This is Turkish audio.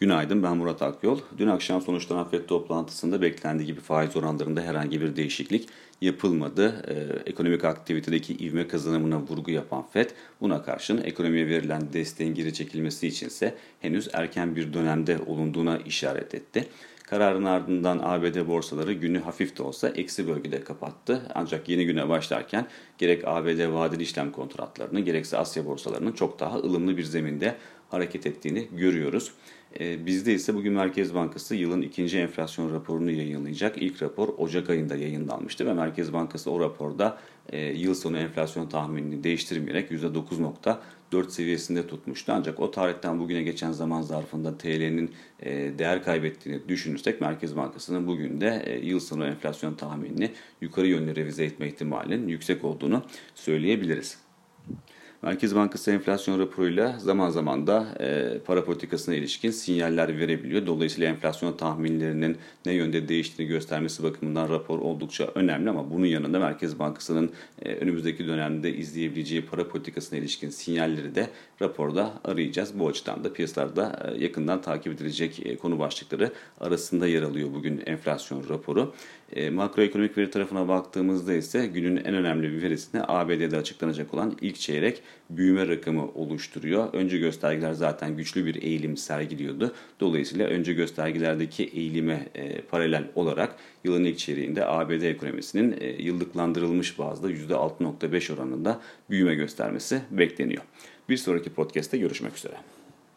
Günaydın ben Murat Akyol. Dün akşam sonuçlanan FED toplantısında beklendiği gibi faiz oranlarında herhangi bir değişiklik yapılmadı. Ee, ekonomik aktivitedeki ivme kazanımına vurgu yapan FED buna karşın ekonomiye verilen desteğin geri çekilmesi içinse henüz erken bir dönemde olunduğuna işaret etti. Kararın ardından ABD borsaları günü hafif de olsa eksi bölgede kapattı. Ancak yeni güne başlarken gerek ABD vadeli işlem kontratlarının gerekse Asya borsalarının çok daha ılımlı bir zeminde hareket ettiğini görüyoruz. E, bizde ise bugün Merkez Bankası yılın ikinci enflasyon raporunu yayınlayacak. İlk rapor Ocak ayında yayınlanmıştı ve Merkez Bankası o raporda e, yıl sonu enflasyon tahminini değiştirmeyerek %9.4 seviyesinde tutmuştu. Ancak o tarihten bugüne geçen zaman zarfında TL'nin e, değer kaybettiğini düşünürsek Merkez Bankası'nın bugün de e, yıl sonu enflasyon tahminini yukarı yönlü revize etme ihtimalinin yüksek olduğunu söyleyebiliriz. Merkez Bankası enflasyon raporuyla zaman zaman da e, para politikasına ilişkin sinyaller verebiliyor. Dolayısıyla enflasyon tahminlerinin ne yönde değiştiğini göstermesi bakımından rapor oldukça önemli ama bunun yanında Merkez Bankası'nın e, önümüzdeki dönemde izleyebileceği para politikasına ilişkin sinyalleri de raporda arayacağız. Bu açıdan da piyasalarda e, yakından takip edilecek konu başlıkları arasında yer alıyor bugün enflasyon raporu. Makroekonomik veri tarafına baktığımızda ise günün en önemli bir verisini ABD'de açıklanacak olan ilk çeyrek büyüme rakamı oluşturuyor. Önce göstergeler zaten güçlü bir eğilim sergiliyordu. Dolayısıyla önce göstergelerdeki eğilime e, paralel olarak yılın ilk çeyreğinde ABD ekonomisinin e, yıllıklandırılmış bazda %6.5 oranında büyüme göstermesi bekleniyor. Bir sonraki podcast'te görüşmek üzere.